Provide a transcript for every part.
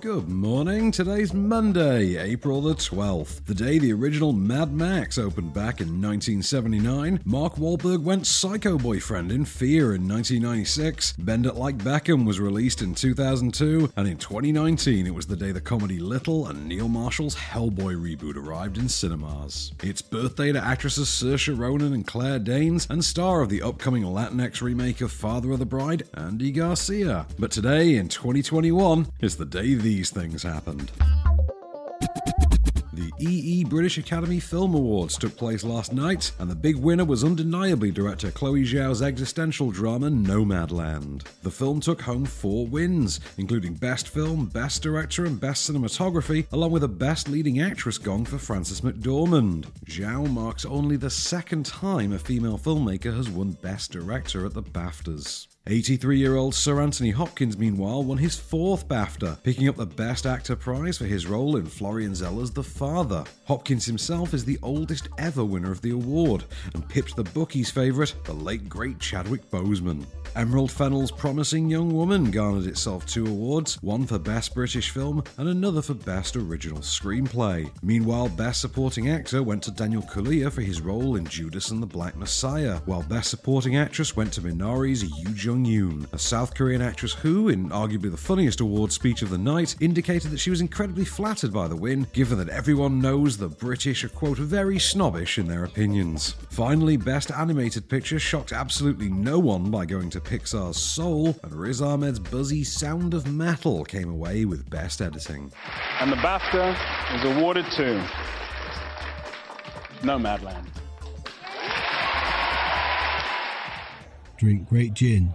Good morning. Today's Monday, April the 12th, the day the original Mad Max opened back in 1979. Mark Wahlberg went psycho boyfriend in Fear in 1996. Bend It Like Beckham was released in 2002, and in 2019 it was the day the comedy Little and Neil Marshall's Hellboy reboot arrived in cinemas. It's birthday to actresses Saoirse Ronan and Claire Danes, and star of the upcoming Latinx remake of Father of the Bride, Andy Garcia. But today, in 2021, is the day these things happened. The EE British Academy Film Awards took place last night, and the big winner was undeniably director Chloe Zhao's existential drama Nomadland. The film took home four wins, including Best Film, Best Director, and Best Cinematography, along with a Best Leading Actress gong for Frances McDormand. Zhao marks only the second time a female filmmaker has won Best Director at the BAFTAs. 83 year old Sir Anthony Hopkins, meanwhile, won his fourth BAFTA, picking up the Best Actor prize for his role in Florian Zeller's The Father. Hopkins himself is the oldest ever winner of the award, and pipped the bookies' favourite, the late great Chadwick Boseman. Emerald Fennell's Promising Young Woman garnered itself two awards, one for Best British Film and another for Best Original Screenplay. Meanwhile, Best Supporting Actor went to Daniel Kaluuya for his role in Judas and the Black Messiah, while Best Supporting Actress went to Minari's Yoo Jung Yoon, a South Korean actress who, in arguably the funniest award speech of the night, indicated that she was incredibly flattered by the win, given that everyone knows the British are, quote, very snobbish in their opinions. Finally, Best Animated Picture shocked absolutely no one by going to Pixar's Soul, and Riz Ahmed's buzzy Sound of Metal came away with Best Editing. And the BAFTA is awarded to Nomadland. Drink great gin,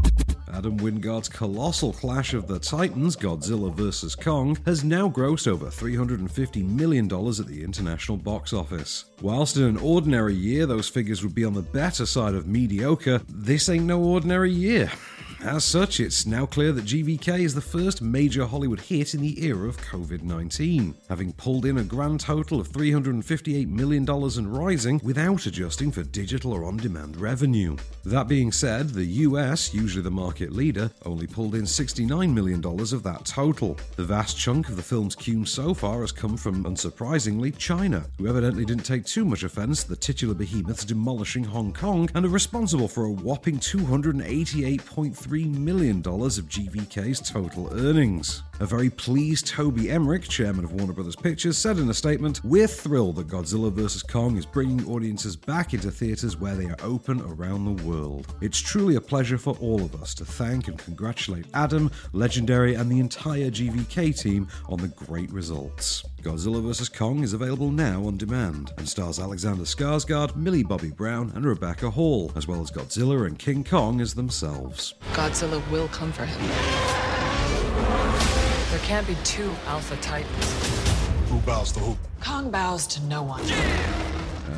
Adam Wingard's colossal clash of the Titans, Godzilla vs. Kong, has now grossed over $350 million at the international box office. Whilst in an ordinary year those figures would be on the better side of mediocre, this ain't no ordinary year. As such, it's now clear that GVK is the first major Hollywood hit in the era of COVID 19, having pulled in a grand total of $358 million and rising without adjusting for digital or on demand revenue. That being said, the US, usually the market leader, only pulled in $69 million of that total. The vast chunk of the film's cume so far has come from, unsurprisingly, China, who evidently didn't take too much offense to the titular behemoths demolishing Hong Kong and are responsible for a whopping $288.3 million of GVK's total earnings. A very pleased Toby Emmerich, chairman of Warner Brothers Pictures, said in a statement, We're thrilled that Godzilla vs. Kong is bringing audiences back into theatres where they are open around the world. It's truly a pleasure for all of us to thank and congratulate Adam, Legendary, and the entire GVK team on the great results. Godzilla vs. Kong is available now on demand and stars Alexander Skarsgård, Millie Bobby Brown, and Rebecca Hall, as well as Godzilla and King Kong as themselves. Godzilla will come for him. There can't be two Alpha Titans. Who bows to who? Kong bows to no one.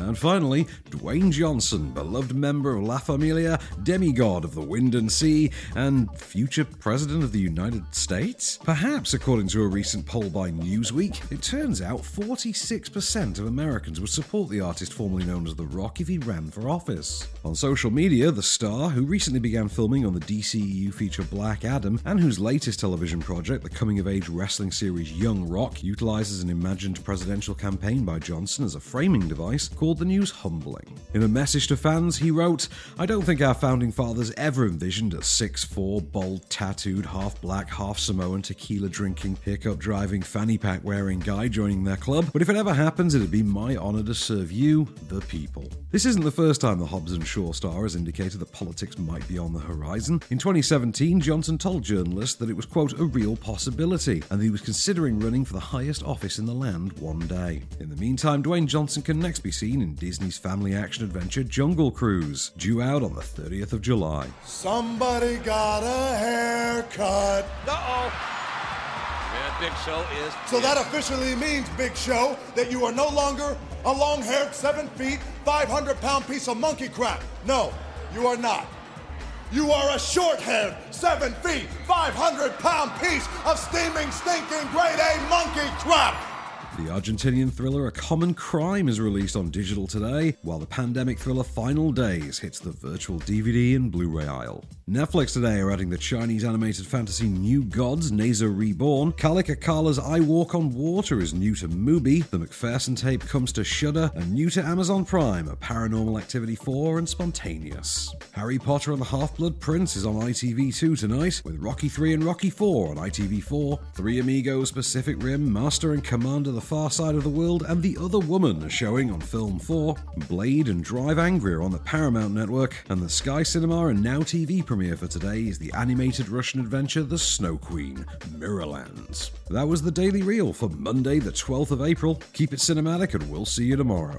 And finally, Dwayne Johnson, beloved member of La Familia, demigod of the wind and sea, and future President of the United States? Perhaps, according to a recent poll by Newsweek, it turns out 46% of Americans would support the artist formerly known as The Rock if he ran for office. On social media, the star, who recently began filming on the DCEU feature Black Adam, and whose latest television project, the coming of age wrestling series Young Rock, utilizes an imagined presidential campaign by Johnson as a framing device, called the news humbling. In a message to fans, he wrote, I don't think our founding fathers ever envisioned a 6'4, bold, tattooed, half black, half Samoan, tequila drinking, pickup driving, fanny pack wearing guy joining their club, but if it ever happens, it'd be my honor to serve you, the people. This isn't the first time the Hobbs and Shaw star has indicated that politics might be on the horizon. In 2017, Johnson told journalists that it was, quote, a real possibility, and that he was considering running for the highest office in the land one day. In the meantime, Dwayne Johnson can next be seen in Disney's family action adventure Jungle Cruise, due out on the 30th of July. Somebody got a haircut. Uh-oh. Yeah, Big Show is. So that officially means, Big Show, that you are no longer a long haired, seven feet, 500 pound piece of monkey crap. No, you are not. You are a short haired, seven feet, 500 pound piece of steaming, stinking, grade A monkey crap. The Argentinian thriller A Common Crime is released on digital today, while the pandemic thriller Final Days hits the virtual DVD and Blu ray aisle. Netflix today are adding the Chinese animated fantasy New Gods, Nezha Reborn. Kalik Akala's I Walk on Water is new to Mubi. The McPherson tape comes to Shudder, and new to Amazon Prime are Paranormal Activity 4 and Spontaneous. Harry Potter and the Half Blood Prince is on ITV2 tonight, with Rocky 3 and Rocky 4 on ITV4, Three Amigos, Pacific Rim, Master and Commander the Far Side of the World, and The Other Woman are showing on Film 4. Blade and Drive Angry are on the Paramount Network, and the Sky Cinema and Now TV premiere for today is the animated Russian adventure The Snow Queen, Mirrorlands. That was the Daily Reel for Monday, the 12th of April. Keep it cinematic, and we'll see you tomorrow.